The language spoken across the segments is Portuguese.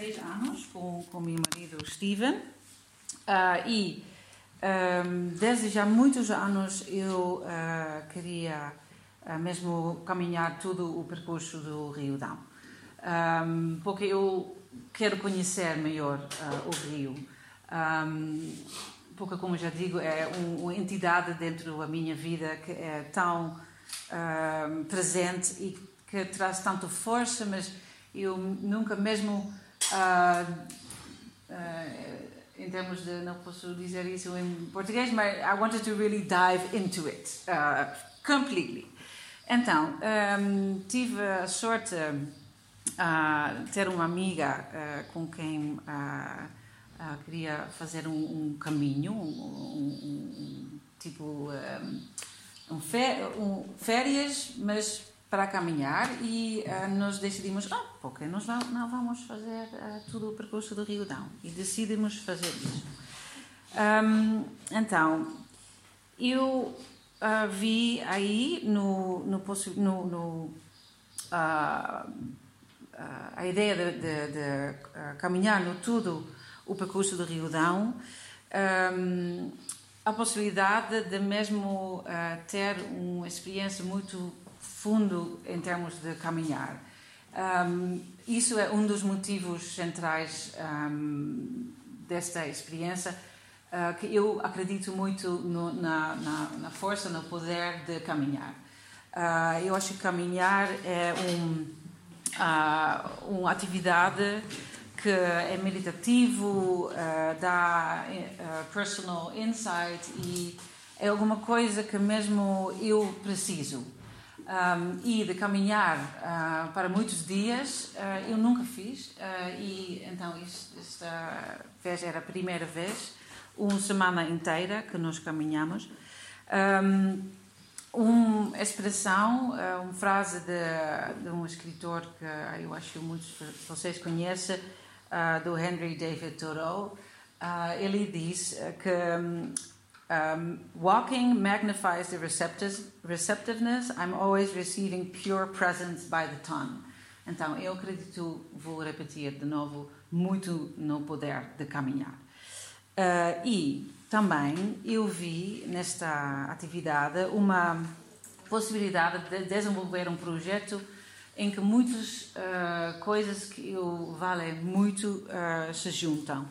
seis anos com com meu marido Steven. Uh, e um, desde já muitos anos eu uh, queria uh, mesmo caminhar todo o percurso do Rio Dão um, porque eu quero conhecer melhor o Rio. Um, porque como já digo é um, uma entidade dentro da minha vida que é tão presente e que traz tanto força mas eu nunca mesmo em termos de não posso dizer isso em português mas I wanted to really dive into it uh, completely. Então um, tive a sorte de ter uma amiga com quem queria fazer um, um caminho um, um, tipo um, férias mas para caminhar e uh, nós decidimos, ah, porque nós não, não vamos fazer uh, todo o percurso do Rio Dão e decidimos fazer isso. Um, então, eu uh, vi aí no, no, no, no a ideia de, de, de caminhar no todo o percurso do Rio Dão, um, a possibilidade de mesmo ter uma experiência muito fundo em termos de caminhar. Um, isso é um dos motivos centrais um, desta experiência, uh, que eu acredito muito no, na, na, na, força, no poder de caminhar. Uh, eu acho que caminhar é um, uh, uma atividade que é meditativo, dá personal insight e é alguma coisa que mesmo eu preciso um, e de caminhar uh, para muitos dias uh, eu nunca fiz uh, e então esta vez era a primeira vez uma semana inteira que nós caminhamos. Um, uma expressão uma frase de, de, um escritor que eu acho que muitos de vocês conhecem do Henry David Thoreau. Ele diz que um, walking magnifies the receptiveness. I'm always receiving pure presence by the ton. Então, eu acredito, vou repetir de novo, muito no poder de caminhar. Uh, e também eu vi nesta atividade uma possibilidade de desenvolver um projeto em que muitas uh, coisas que eu valem muito uh, se juntam.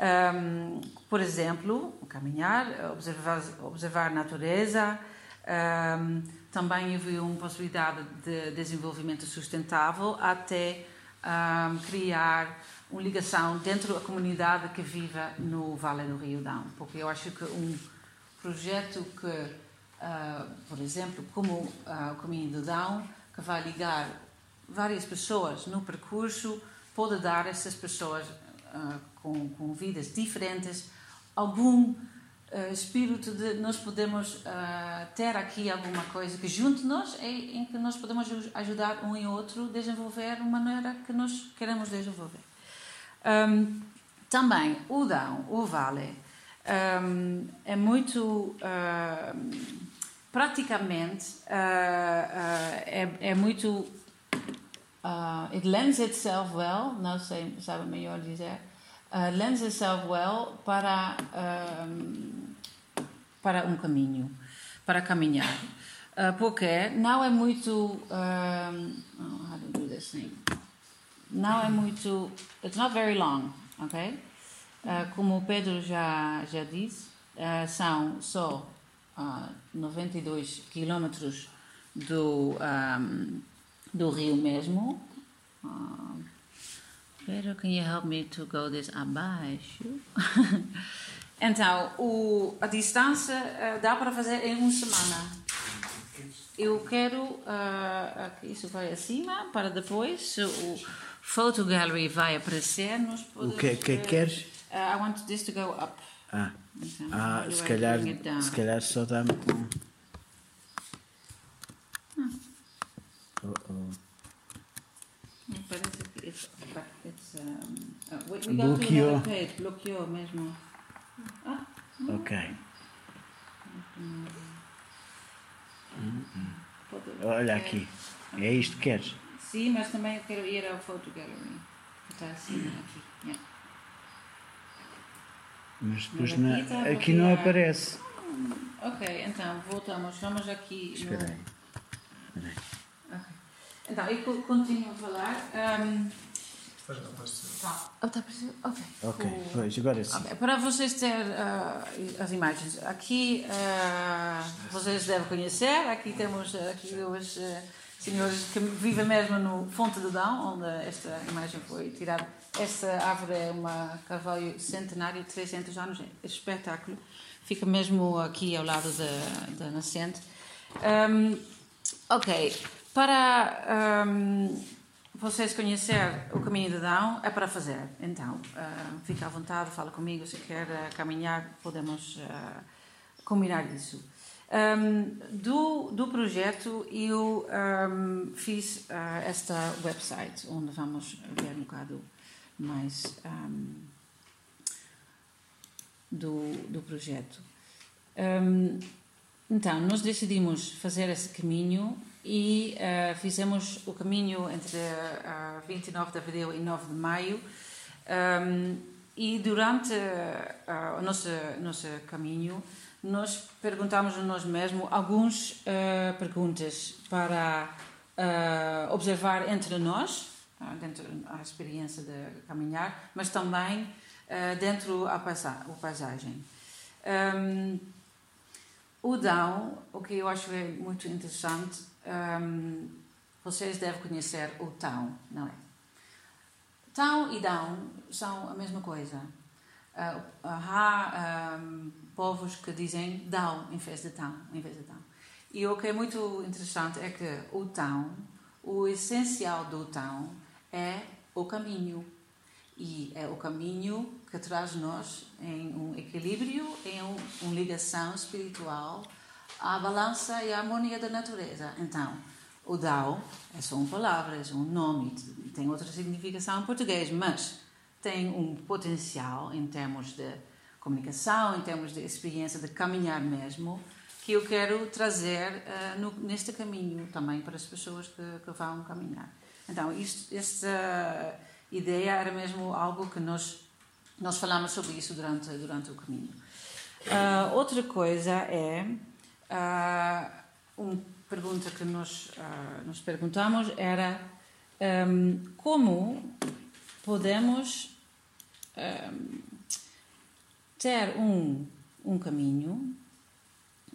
Um, por exemplo, caminhar, observar, observar a natureza. Um, também houve uma possibilidade de desenvolvimento sustentável até um, criar uma ligação dentro da comunidade que vive no Vale do Rio Dão. Porque eu acho que um projeto que, uh, por exemplo, como uh, o Caminho do Dão, que vai ligar várias pessoas no percurso, pode dar a essas pessoas uh, com, com, vidas diferentes algum uh, espírito de nós podemos uh, ter aqui alguma coisa que junto nós é em que nós podemos ajudar um e outro a desenvolver uma maneira que nós queremos desenvolver. Um, também o Dão, o Vale, um, é muito praticamente é, é muito Uh, it lends itself well, não sei, sabe melhor dizer, uh, lends itself well para, um, para um caminho, para caminhar. Uh, porque não é muito. Um, oh, how to do this thing? Não é muito. It's not very long, ok? Uh, como o Pedro já, já disse, uh, são só uh, 92 quilómetros do. Um, do rio mesmo. Uh, Pedro, can you help me to go this abaixo? então, o, a distância uh, dá para fazer em uma semana. Eu quero uh, que isso vai acima para depois o photo gallery vai aparecer. Nós o que, que queres? Uh, I want this to go up. Ah, então, ah se, calhar, se calhar só dá-me. Uh oh. Parece it's, it's um, uh, we, we bloqueou. to page, bloqueou mesmo. Ah, ok. Olha aqui. É isto que queres? Sim, mas também eu quero ir ao photo gallery. está assim aqui. Yeah. Mas depois na, aqui, tá aqui não aparece. Ok, então voltamos. Vamos aqui. Espera aí. No... Espera aí. Então, eu continuo a falar. Um... Tá. Oh, tá ok. Ok, pois, agora sim. Okay. Para vocês terem uh, as imagens, aqui uh, vocês devem conhecer, aqui temos aqui duas uh, senhoras que vivem mesmo no Fonte de Dão, onde esta imagem foi tirada. Esta árvore é uma carvalho centenário de 300 anos, é espetáculo. Fica mesmo aqui ao lado da, da nascente. Um, ok, para um, vocês conhecer o caminho de Dão, é para fazer. Então, uh, fica à vontade, fala comigo. Se quer uh, caminhar, podemos uh, combinar isso. Um, do, do projeto, eu um, fiz uh, esta website, onde vamos ver um bocado mais do, do projeto. então, nós decidimos fazer esse caminho e uh, fizemos o caminho entre uh, 29 de abril e 9 de maio. e durante uh, o nosso, nosso caminho, nós perguntamos a nós mesmos algumas uh, perguntas para observar entre nós, uh, dentro da experiência de caminhar, mas também dentro da paisa paisagem. Um, o Dão, o que eu acho é muito interessante, um, vocês devem conhecer o Tão, não é? Tão e Dão são a mesma coisa. Uh, há um, povos que dizem dão em vez de tão, em vez de tão. E o que é muito interessante é que o tão, o essencial do tão é o caminho. E é o caminho que traz nos em um equilíbrio, em um, uma ligação espiritual à balança e à harmonia da natureza. Então, o Dao é só uma palavra, é só um nome, tem outra significação em português, mas tem um potencial em termos de comunicação, em termos de experiência de caminhar mesmo, que eu quero trazer uh, no, neste caminho também para as pessoas que, que vão caminhar. Então, isto, esta ideia era mesmo algo que nós, nós falamos sobre isso durante, durante o caminho. Uh, outra coisa é uh, uma pergunta que nós uh, nos perguntamos era um, como podemos um, ter um, um caminho,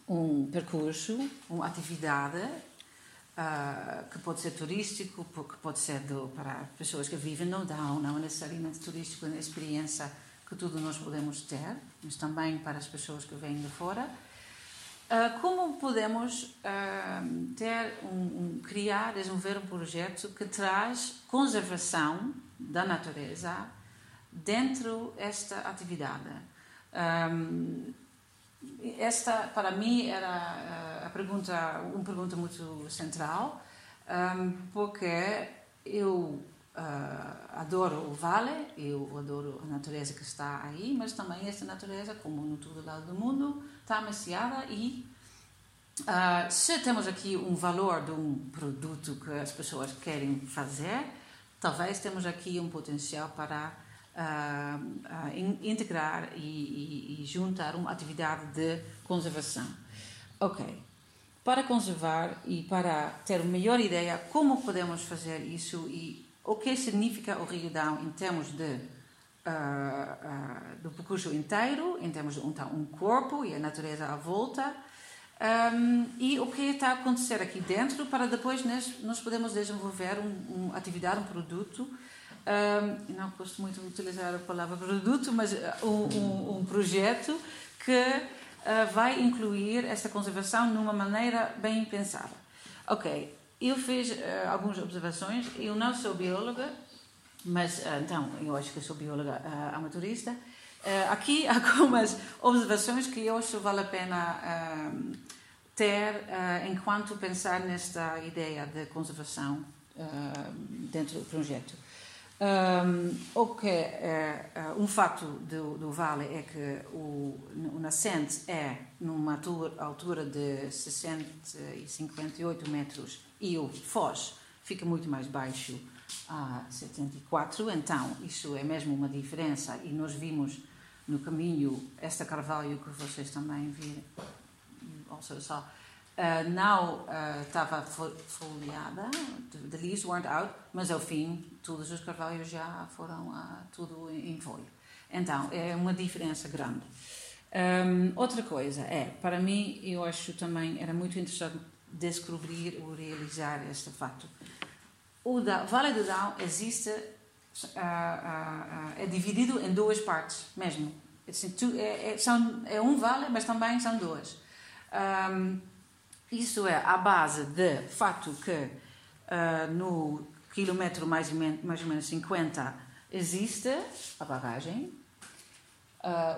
um percurso, uma atividade uh, que pode ser turístico, que pode ser do, para pessoas que vivem no Down, não necessariamente turístico, é uma experiência que tudo nós podemos ter, mas também para as pessoas que vêm de fora. Uh, como podemos uh, ter um, um, criar, desenvolver um projeto que traz conservação da natureza dentro desta atividade? Um, esta, para mim, era a pergunta, uma pergunta muito central, porque eu uh, adoro o vale, eu adoro a natureza que está aí, mas também esta natureza, como no todo lado do mundo, está ameaçada e uh, se temos aqui um valor de um produto que as pessoas querem fazer, talvez temos aqui um potencial para uh, integrar e, e, e, juntar uma atividade de conservação. Ok. Para conservar e para ter uma melhor ideia como podemos fazer isso e o que significa o Rio Down em termos de Uh, uh, do percurso inteiro, em termos de um, um corpo e a natureza à volta, um, e o que está a acontecer aqui dentro, para depois nós, nós podemos desenvolver uma um atividade, um produto um, não gosto muito de utilizar a palavra produto, mas um, um, um projeto que uh, vai incluir esta conservação numa maneira bem pensada. Ok, eu fiz uh, algumas observações, eu não sou bióloga, mas uh, então, eu acho que sou bióloga uh, amatorista. Uh, aqui algumas observações que eu acho vale a pena ter enquanto pensar nesta ideia de conservação dentro do projeto. Um, o que é, uh, um fato do, do, vale é que o, o nascente é numa altura, de 60 e 58 metros e o foz fica muito mais baixo a 74, então isso é mesmo uma diferença e nós vimos no caminho esta carvalho que vocês também viram, also saw, uh, não uh, estava folheada, the leaves weren't out, mas ao fim todos os carvalhos já foram uh, tudo em folha. Então é uma diferença grande. Um, outra coisa é, para mim, eu acho também era muito interessante descobrir ou realizar este fato. O da, Vale do Down existe, uh, uh, uh, é dividido em duas partes mesmo. Assim, tu, é, é, são, é um vale, mas também são duas. Um, isso é a base de fato que no quilômetro mais, mais ou menos 50 existe a barragem,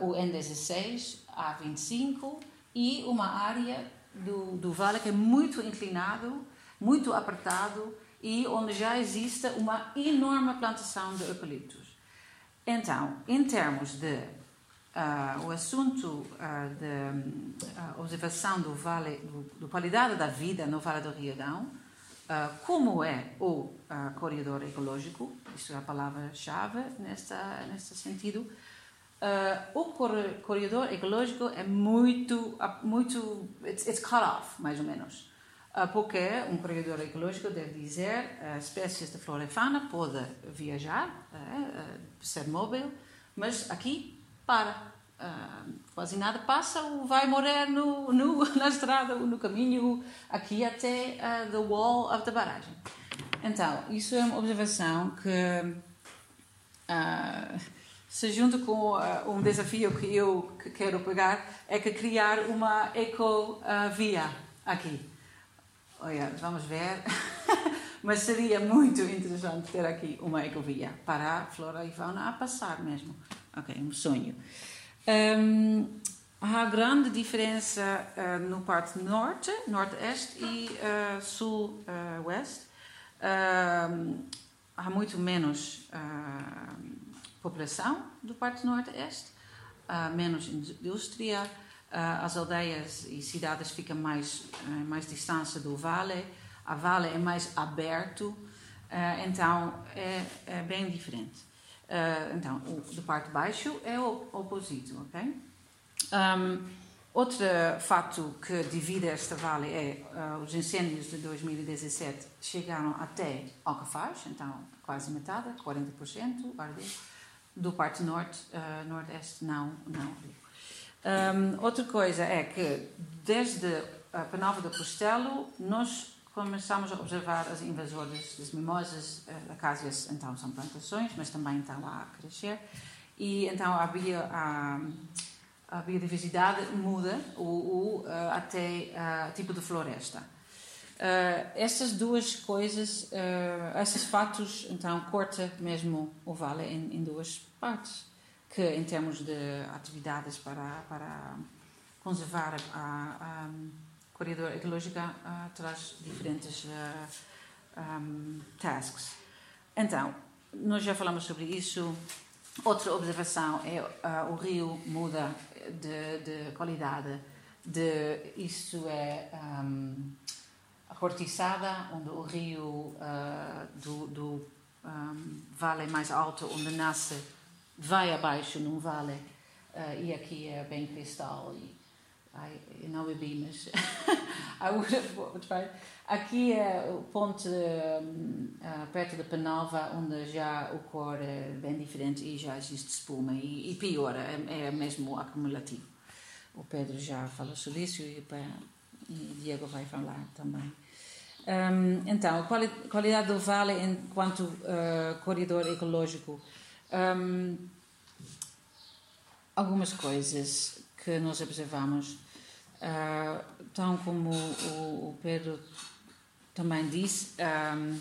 o N16, A25 e uma área do, do vale que é muito inclinado, muito apertado e onde já existe uma enorme plantação de eucaliptos. Então, em termos de uh, o assunto uh, de uh, observação do vale, do, do, qualidade da vida no Vale do Riodão, como é o corredor ecológico, isso é a palavra-chave neste sentido, o corredor ecológico é muito, muito, it's, it's cut off, mais ou menos. Ah, porque um corredor ecológico deve dizer uh, espécies de flora e fauna pode viajar, uh, ser móvel, mas aqui para. Quase nada passa ou vai morrer no, no, na estrada ou no caminho aqui até the wall of the barragem. Então, isso é uma observação que se junta com um desafio que eu quero pegar, é que criar uma ecovia aqui. Olha, vamos ver. Mas seria muito interessante ter aqui uma ecovia para a flora e fauna a passar mesmo. Ok, um sonho. Um, há grande diferença uh, no parte norte, nordeste e uh, sul-oeste. Uh, há muito menos população do parte nordeste, menos indústria, as aldeias e cidades ficam mais mais distância do vale, a vale é mais aberto, então é, é, bem diferente. Então, o do parte baixo é o oposto, ok? Um, outro fato que divide esta vale é uh, os incêndios de 2017 chegaram até Alcafaz, então quase metade, 40% do parte norte, uh, nordeste não, não. Um, outra coisa é que, desde a Penalva do Costelo, nós começamos a observar as invasoras das mimosas, uh, acácias, então são plantações, mas também estão a crescer, e então havia a, a biodiversidade muda o, o, uh, até uh, tipo de floresta. Uh, essas duas coisas, uh, esses fatos, então, corta mesmo o vale em, em duas partes que em termos de atividades para, para conservar a, a corredor ecológica uh, traz diferentes uh, um, tasks. Então, nós já falamos sobre isso. Outra observação é uh, o rio muda de, de qualidade. De, isso é um, a cortiçada, onde o rio uh, do, do um, vale mais alto, onde nasce vai abaixo num vale uh, e aqui é bem cristal e ai, eu mas I would have tried. aqui é o ponte um, uh, perto da Penalva onde já o cor é bem diferente e já existe espuma. E, e pior, é, é mesmo acumulativo. O Pedro já falou sobre isso e, o Diego vai falar também. Um, então, a qualidade do vale enquanto uh, corredor ecológico. Um, algumas coisas que nós observamos, uh, tal como o, o, Pedro também disse, um,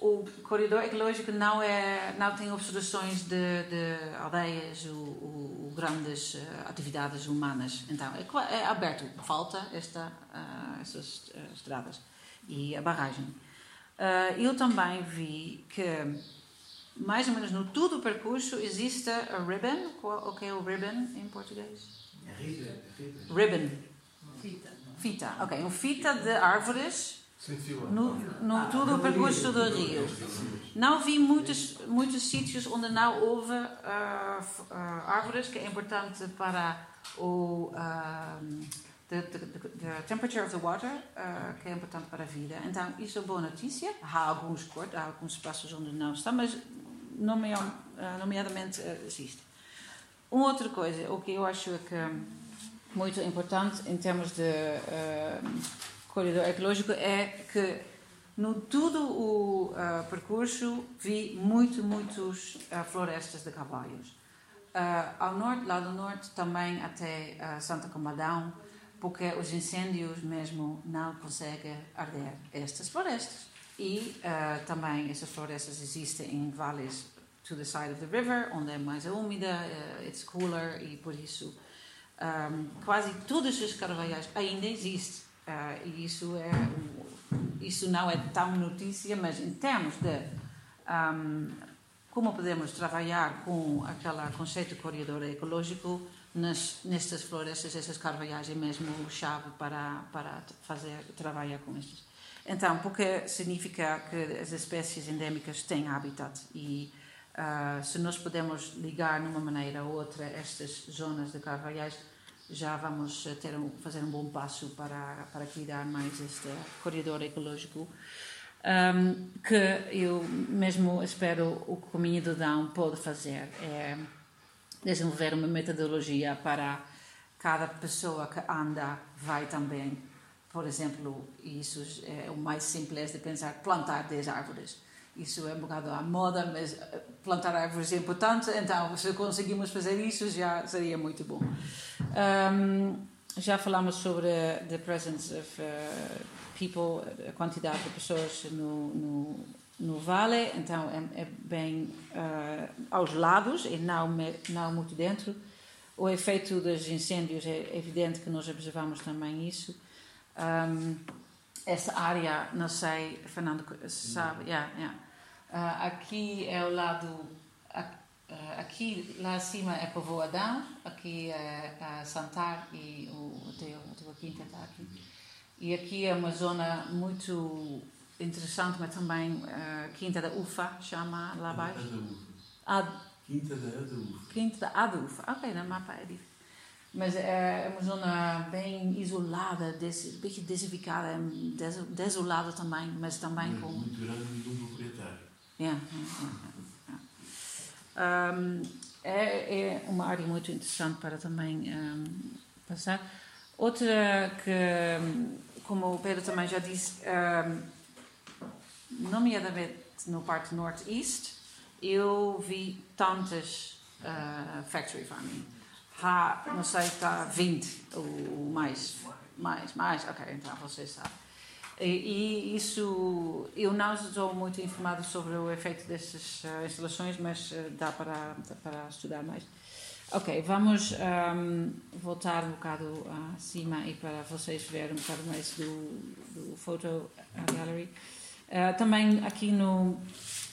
o corredor ecológico não é não tem obstruções de, de aldeias ou, ou, grandes uh, atividades humanas então é, é, aberto falta esta uh, essas uh, estradas e a barragem eu também vi que mais ou menos no todo o percurso existe a ribbon. O que é o ribbon em português? É ribbon. Ribbon. Fita. Fita, ok. Um fita de árvores no, no todo o percurso do rio. Não vi muitos, muitos sítios onde não houve uh, uh, árvores, que é importante para o. Uh, the, the, the, temperature of the water, que é importante para a vida. Então, isso é boa notícia. Há alguns cortes, há alguns espaços onde não está, mas nomeadamente existe. Uma outra coisa, o que eu acho que é muito importante em termos de corredor ecológico é que no todo o uh, percurso vi muito, muitos uh, florestas de cavalhos. Uh, ao norte, lá do norte, também até Santa Comadão, porque os incêndios mesmo não conseguem arder estas florestas. E também essas florestas existem em vales to the side of the river, onde é mais úmida, uh, it's cooler e por isso um, quase todos os carvalhais ainda existem. Uh, e isso, é, isso não é tão notícia, mas em termos de um, como podemos trabalhar com aquele conceito de corredor ecológico nas, nestas florestas, essas carvalhais é mesmo chave para, para fazer, trabalhar com estes. Então, porque significa que as espécies endémicas têm habitat e uh, se nós podemos ligar de uma maneira ou outra estas zonas de carvalhais, já vamos eh, ter um, fazer um bom passo para, para cuidar mais este corredor ecológico. Um, que eu mesmo espero o Caminho do Dão pode fazer é desenvolver uma metodologia para cada pessoa que anda vai também por exemplo isso é o mais simples de pensar plantar 10 árvores isso é um bocado à moda mas eh, plantar árvores é importante então se conseguimos fazer isso já seria muito bom um, já falamos sobre the presence of uh, people, a quantidade de pessoas no, no, no vale, então é, é bem uh, aos lados e não, não muito dentro. O efeito dos incêndios é evidente que nós observamos também isso. Um, essa área, não sei, Fernando sabe, yeah, yeah. Uh, aqui é o lado Uh, aqui lá acima é Povoadão, aqui é, é Santar e o o hotel Quinta está aqui. E aqui é uma zona muito interessante, mas também uh, Quinta da Ufa, chama lá abaixo. Ad... Quinta da Adufa. Quinta da Adufa, ok, no mapa é diferente. Mas é, é uma zona bem isolada, des, um pouco desertificada, des, desolada também, mas também mas com... Muito grande um proprietário. Yeah. Um, é, é, uma área muito interessante para também um, passar. Outra que, como o Pedro também já disse, um, nomeadamente no parte norte-east, eu vi tantas uh, factory farming. Há, não sei, está 20 ou mais. Mais, mais, ok, então vocês sabem. E, isso, eu não estou muito informado sobre o efeito dessas uh, instalações, mas uh, dá para, para estudar mais. Ok, vamos um, voltar um bocado acima e para vocês verem um bocado mais do, do Photo Gallery. Uh, também aqui no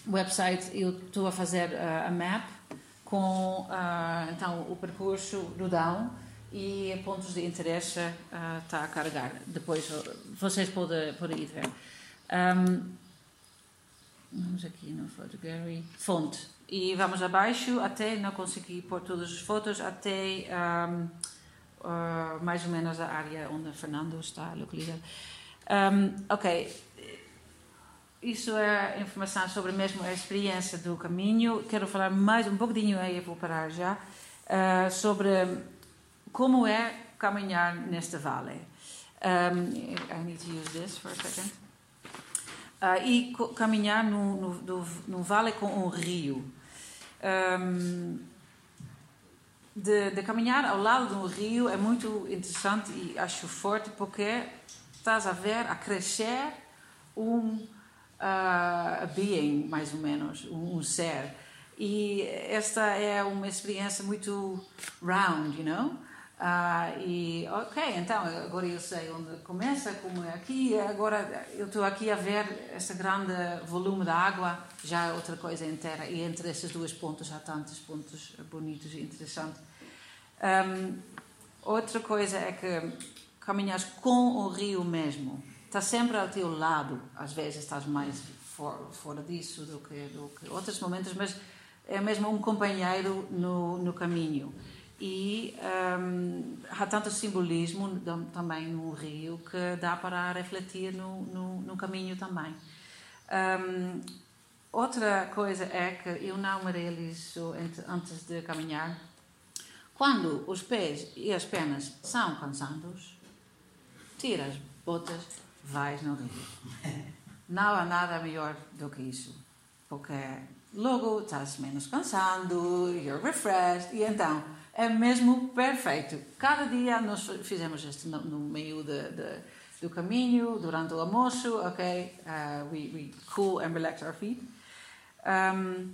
website eu estou a fazer a map com então o percurso do Down e pontos de interesse uh, está a carregar. Depois vocês podem, podem ir ver. Um, vamos aqui no Photo Gallery. Fonte. E vamos abaixo até, não consegui pôr todas as fotos, até um, uh, ah, mais ou menos a área onde Fernando está localizado. Um, ok. Isso é informação sobre mesmo a experiência do caminho. Quero falar mais um pouquinho aí, vou parar já, uh, sobre como é caminhar neste vale. Um, I need to use this for a second. Uh, e caminhar no, no, no, no, vale com um rio. Um, de, de, caminhar ao lado de um rio é muito interessante e acho forte porque estás a ver a crescer um uh, being, mais ou menos, um, um ser. E esta é uma experiência muito round, you know? Ah, e ok, então agora eu sei onde começa, como é aqui. Agora eu estou aqui a ver esse grande volume de água, já é outra coisa inteira. E entre esses dois pontos há tantos pontos bonitos e interessantes. Um, outra coisa é que caminhas com o rio mesmo. está sempre ao teu lado. Às vezes estás mais for, fora disso do que, do que outros momentos, mas é mesmo um companheiro no, no caminho. E um, há tanto simbolismo também no rio que dá para refletir no, no, no caminho também. Um, outra coisa é que eu não me realizo antes de caminhar. Quando os pés e as pernas são cansados, tira as botas, vais no rio. Não há nada melhor do que isso. Porque logo estás menos cansado, you're refreshed, e então é mesmo perfeito. Cada dia nós fizemos isto no, no meio de, de, do caminho, durante o almoço, ok? Uh, we, we cool and relax our feet. Um,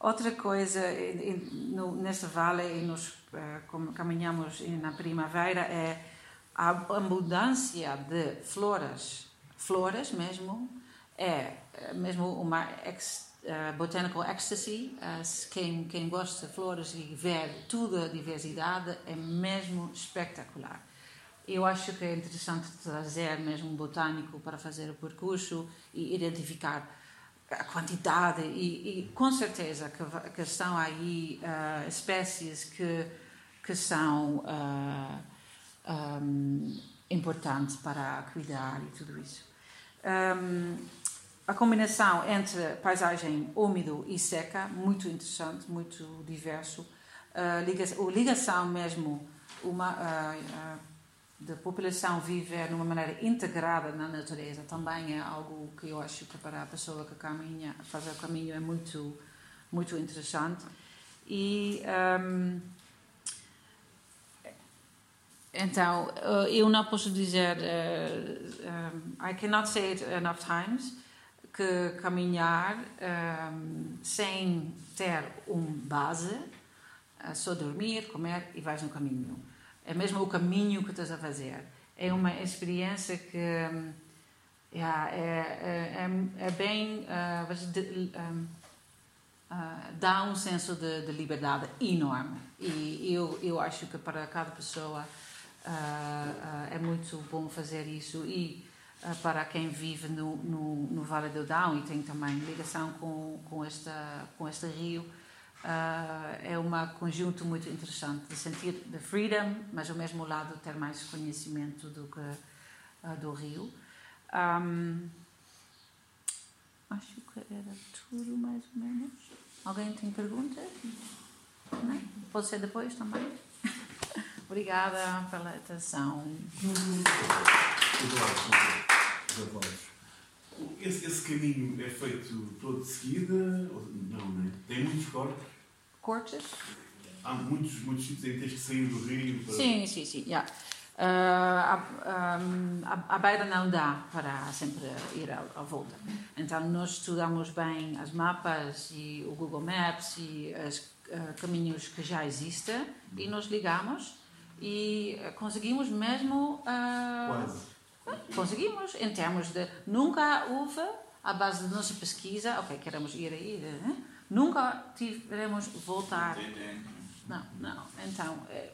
outra coisa, no, nesse vale, e nós uh, caminhamos na primavera, é a abundância de flores, flores mesmo, é mesmo uma ex, uh, botanical ecstasy. Uh, quem, quem gosta de flores e ver toda a diversidade é mesmo espetacular. Eu acho que é interessante trazer mesmo um botânico para fazer o percurso e identificar a quantidade e, e com certeza que, que estão aí uh, espécies que, que são uh, um, importantes para cuidar e tudo isso. Um, a combinação entre paisagem úmido e seca, muito interessante, muito diverso. Uh, ligação, a ligação mesmo uma, uh, uh, da população viver de uma maneira integrada na natureza também é algo que eu acho que para a pessoa que caminha, faz o caminho é muito, muito interessante. E um, então, eu não posso dizer, I cannot say it enough times, que caminhar um, sem ter uma base, é só dormir, comer e vais no caminho. É mesmo o caminho que estás a fazer. É uma experiência que um, yeah, é, é, é, bem. Uh, de, um, uh, dá um senso de, de, liberdade enorme. E eu, eu acho que para cada pessoa uh, é muito bom fazer isso. E eh, para quem vive no, no, no, Vale do Down e tem também ligação com, com, esta, com este rio, uh, é um conjunto muito interessante de sentir the freedom, mas ao mesmo lado ter mais conhecimento do que uh, do rio. Um, acho que era tudo mais ou menos. Alguém tem perguntas? Não? Pode ser depois também. Obrigada pela atenção avós. Esse, esse, caminho é feito todo de seguida? Não, não é? Tem muitos cortes? Cortes? Há muitos, muitos sítios em que tens que sair do rio para... Sim, sim, sim. Yeah. Uh, a, a, a, beira não dá para sempre ir à, à, volta. Então, nós estudamos bem as mapas e o Google Maps e os uh, caminhos que já existem e nos ligamos e conseguimos mesmo. Uh, Quase Conseguimos, em termos de. Nunca houve, à base da nossa pesquisa, ok, queremos ir aí, né? nunca tivemos voltar. Não, não. Então, é,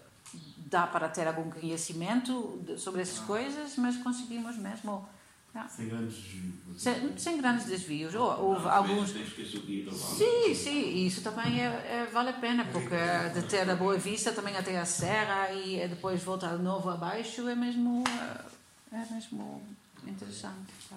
dá para ter algum conhecimento de, sobre essas coisas, mas conseguimos mesmo. Não. Sem grandes desvios. Sem, sem grandes desvios. Ou, houve não, alguns. Sim, sim, isso também é, é, vale a pena, porque de ter a boa vista também até a serra e depois voltar de novo abaixo é mesmo. Uh, é mesmo interessante. Tá?